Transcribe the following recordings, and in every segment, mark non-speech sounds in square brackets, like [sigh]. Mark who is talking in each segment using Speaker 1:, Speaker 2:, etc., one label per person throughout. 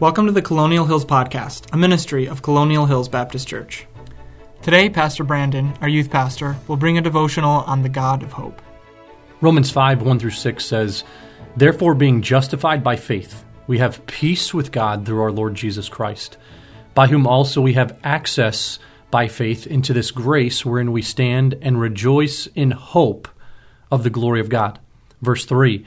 Speaker 1: Welcome to the Colonial Hills Podcast, a ministry of Colonial Hills Baptist Church. Today, Pastor Brandon, our youth pastor, will bring a devotional on the God of hope.
Speaker 2: Romans 5 1 through 6 says, Therefore, being justified by faith, we have peace with God through our Lord Jesus Christ, by whom also we have access by faith into this grace wherein we stand and rejoice in hope of the glory of God. Verse 3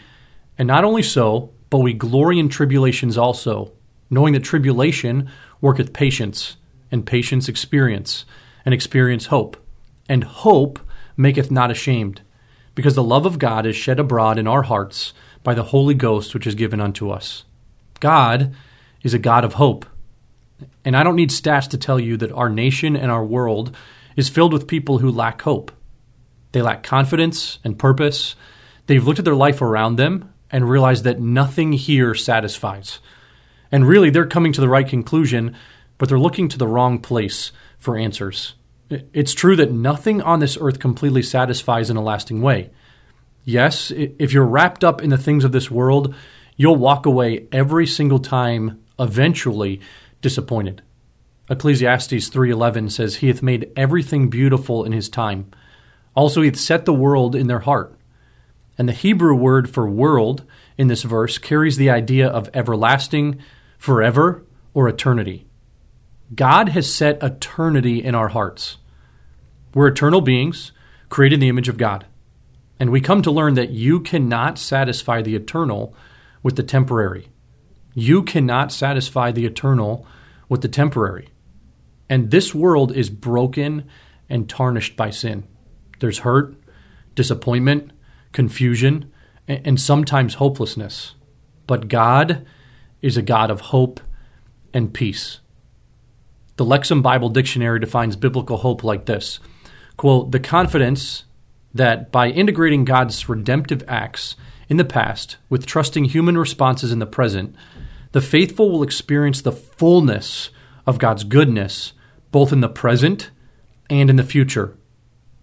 Speaker 2: And not only so, but we glory in tribulations also knowing that tribulation worketh patience, and patience experience, and experience hope. And hope maketh not ashamed, because the love of God is shed abroad in our hearts by the Holy Ghost which is given unto us. God is a God of hope. And I don't need stats to tell you that our nation and our world is filled with people who lack hope. They lack confidence and purpose. They've looked at their life around them and realized that nothing here satisfies. And really, they're coming to the right conclusion, but they're looking to the wrong place for answers. It's true that nothing on this earth completely satisfies in a lasting way. Yes, if you're wrapped up in the things of this world, you'll walk away every single time eventually disappointed. Ecclesiastes 3:11 says he hath made everything beautiful in his time. Also he hath set the world in their heart. And the Hebrew word for world in this verse carries the idea of everlasting, forever, or eternity. God has set eternity in our hearts. We're eternal beings created in the image of God. And we come to learn that you cannot satisfy the eternal with the temporary. You cannot satisfy the eternal with the temporary. And this world is broken and tarnished by sin. There's hurt, disappointment, confusion, and sometimes hopelessness. But God is a God of hope and peace. The Lexham Bible Dictionary defines biblical hope like this quote, the confidence that by integrating God's redemptive acts in the past with trusting human responses in the present, the faithful will experience the fullness of God's goodness both in the present and in the future.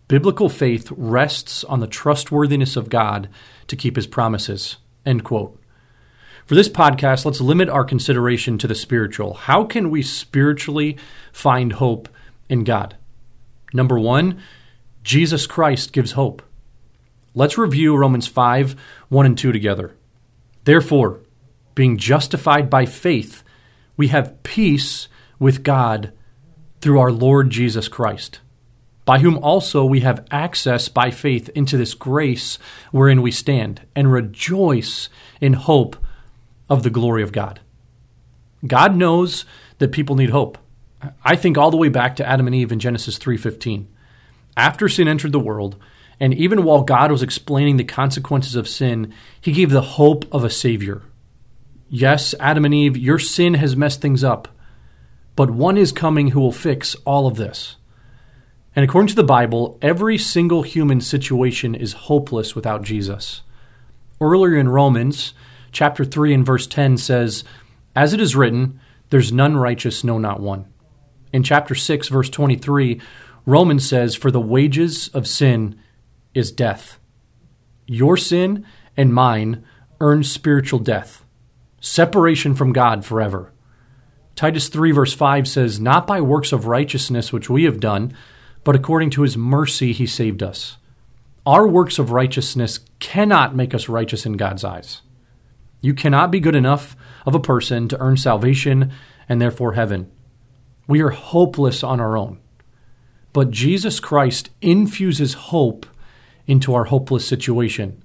Speaker 2: Biblical faith rests on the trustworthiness of God to keep his promises. End quote. For this podcast, let's limit our consideration to the spiritual. How can we spiritually find hope in God? Number one, Jesus Christ gives hope. Let's review Romans 5 1 and 2 together. Therefore, being justified by faith, we have peace with God through our Lord Jesus Christ, by whom also we have access by faith into this grace wherein we stand, and rejoice in hope of the glory of God. God knows that people need hope. I think all the way back to Adam and Eve in Genesis 3:15. After sin entered the world, and even while God was explaining the consequences of sin, he gave the hope of a savior. Yes, Adam and Eve, your sin has messed things up, but one is coming who will fix all of this. And according to the Bible, every single human situation is hopeless without Jesus. Earlier in Romans, chapter 3 and verse 10 says, As it is written, there's none righteous, no, not one. In chapter 6, verse 23, Romans says, For the wages of sin is death. Your sin and mine earn spiritual death, separation from God forever. Titus 3, verse 5 says, Not by works of righteousness which we have done, but according to his mercy he saved us. Our works of righteousness cannot make us righteous in God's eyes. You cannot be good enough of a person to earn salvation and therefore heaven. We are hopeless on our own. But Jesus Christ infuses hope into our hopeless situation.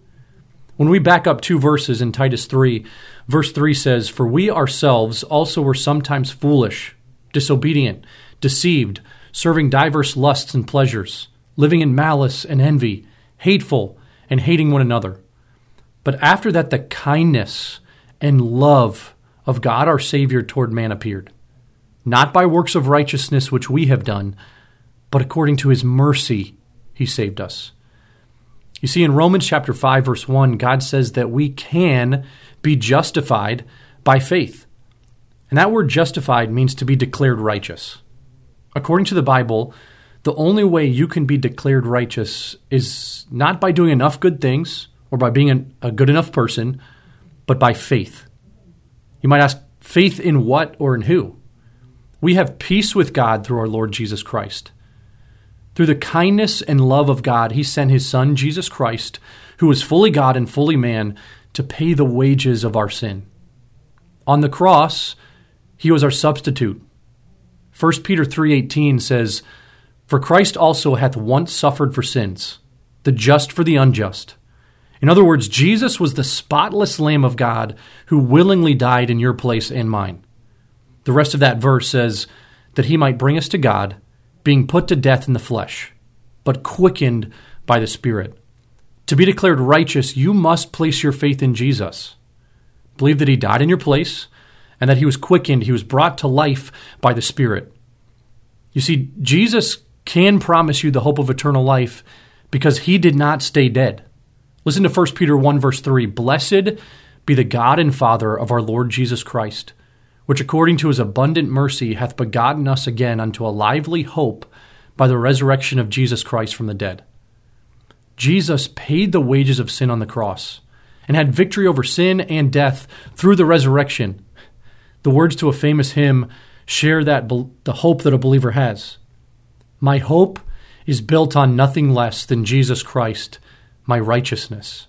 Speaker 2: When we back up two verses in Titus 3, verse 3 says, For we ourselves also were sometimes foolish, disobedient, deceived, serving diverse lusts and pleasures, living in malice and envy, hateful, and hating one another. But after that, the kindness and love of God our Savior toward man appeared, not by works of righteousness which we have done, but according to his mercy he saved us. You see, in Romans chapter 5, verse 1, God says that we can be justified by faith. And that word justified means to be declared righteous. According to the Bible, the only way you can be declared righteous is not by doing enough good things or by being a good enough person, but by faith. You might ask, Faith in what or in who? We have peace with God through our Lord Jesus Christ. Through the kindness and love of God, He sent His Son, Jesus Christ, who was fully God and fully man, to pay the wages of our sin. On the cross, He was our substitute. 1 Peter 3:18 says, "For Christ also hath once suffered for sins, the just for the unjust." In other words, Jesus was the spotless lamb of God who willingly died in your place and mine. The rest of that verse says that he might bring us to God, being put to death in the flesh, but quickened by the Spirit. To be declared righteous, you must place your faith in Jesus. Believe that he died in your place and that he was quickened, he was brought to life by the Spirit. You see, Jesus can promise you the hope of eternal life because he did not stay dead. Listen to 1 Peter 1, verse 3 Blessed be the God and Father of our Lord Jesus Christ which according to his abundant mercy hath begotten us again unto a lively hope by the resurrection of Jesus Christ from the dead. Jesus paid the wages of sin on the cross and had victory over sin and death through the resurrection. The words to a famous hymn share that the hope that a believer has. My hope is built on nothing less than Jesus Christ, my righteousness.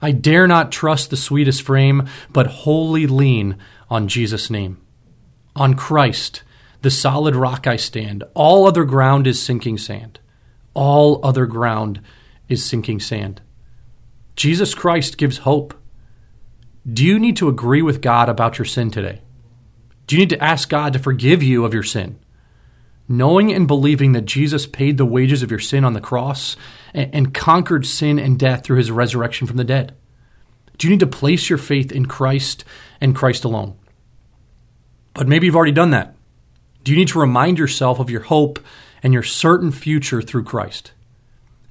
Speaker 2: I dare not trust the sweetest frame, but wholly lean on Jesus' name. On Christ, the solid rock I stand. All other ground is sinking sand. All other ground is sinking sand. Jesus Christ gives hope. Do you need to agree with God about your sin today? Do you need to ask God to forgive you of your sin? Knowing and believing that Jesus paid the wages of your sin on the cross and, and conquered sin and death through his resurrection from the dead. Do you need to place your faith in Christ and Christ alone? But maybe you've already done that. Do you need to remind yourself of your hope and your certain future through Christ?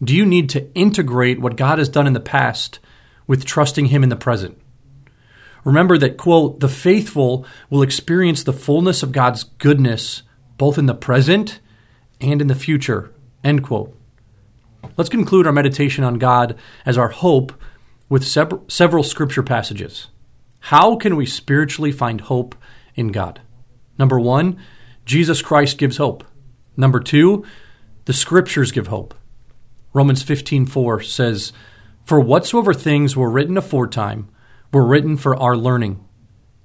Speaker 2: Do you need to integrate what God has done in the past with trusting Him in the present? Remember that, quote, the faithful will experience the fullness of God's goodness both in the present and in the future, end quote. Let's conclude our meditation on God as our hope with several scripture passages. How can we spiritually find hope in God? Number one, Jesus Christ gives hope. Number two, the scriptures give hope. Romans 15:4 says, "For whatsoever things were written aforetime were written for our learning,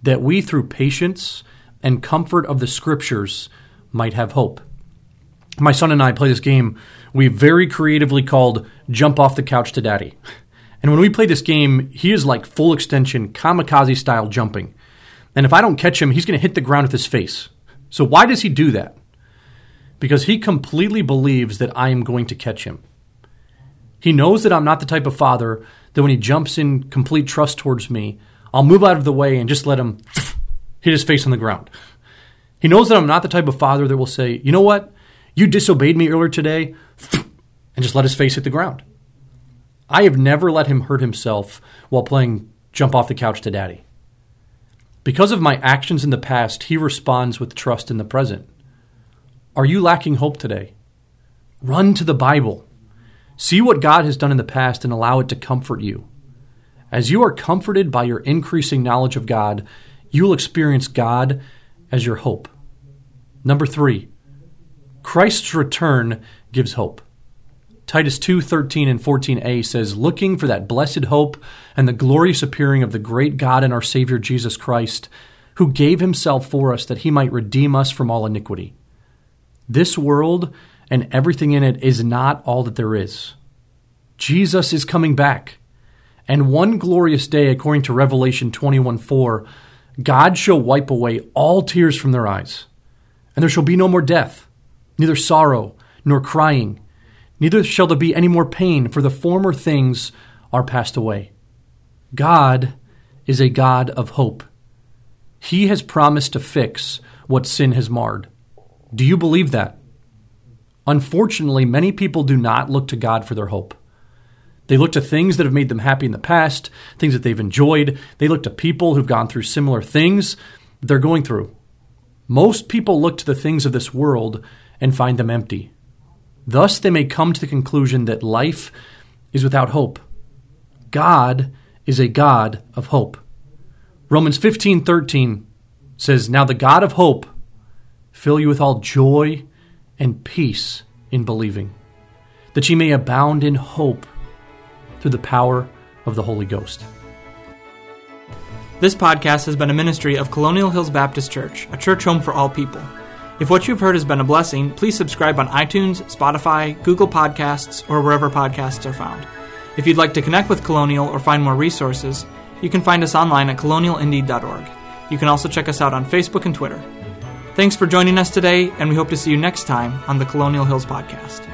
Speaker 2: that we through patience and comfort of the scriptures might have hope." My son and I play this game we very creatively called Jump Off the Couch to Daddy. And when we play this game, he is like full extension, kamikaze style jumping. And if I don't catch him, he's going to hit the ground with his face. So why does he do that? Because he completely believes that I am going to catch him. He knows that I'm not the type of father that when he jumps in complete trust towards me, I'll move out of the way and just let him hit his face on the ground. He knows that I'm not the type of father that will say, you know what? You disobeyed me earlier today, [sniffs] and just let his face hit the ground. I have never let him hurt himself while playing jump off the couch to daddy. Because of my actions in the past, he responds with trust in the present. Are you lacking hope today? Run to the Bible. See what God has done in the past and allow it to comfort you. As you are comforted by your increasing knowledge of God, you will experience God as your hope. Number three, Christ's return gives hope. Titus 2:13 and 14a says, "Looking for that blessed hope and the glorious appearing of the great God and our Savior Jesus Christ, who gave himself for us that he might redeem us from all iniquity." This world and everything in it is not all that there is. Jesus is coming back. And one glorious day, according to Revelation 21:4, God shall wipe away all tears from their eyes, and there shall be no more death, neither sorrow nor crying Neither shall there be any more pain, for the former things are passed away. God is a God of hope. He has promised to fix what sin has marred. Do you believe that? Unfortunately, many people do not look to God for their hope. They look to things that have made them happy in the past, things that they've enjoyed. They look to people who've gone through similar things they're going through. Most people look to the things of this world and find them empty. Thus, they may come to the conclusion that life is without hope. God is a God of hope. Romans 15:13 says, Now the God of hope fill you with all joy and peace in believing, that ye may abound in hope through the power of the Holy Ghost.
Speaker 1: This podcast has been a ministry of Colonial Hills Baptist Church, a church home for all people. If what you've heard has been a blessing, please subscribe on iTunes, Spotify, Google Podcasts, or wherever podcasts are found. If you'd like to connect with Colonial or find more resources, you can find us online at colonialindeed.org. You can also check us out on Facebook and Twitter. Thanks for joining us today, and we hope to see you next time on the Colonial Hills Podcast.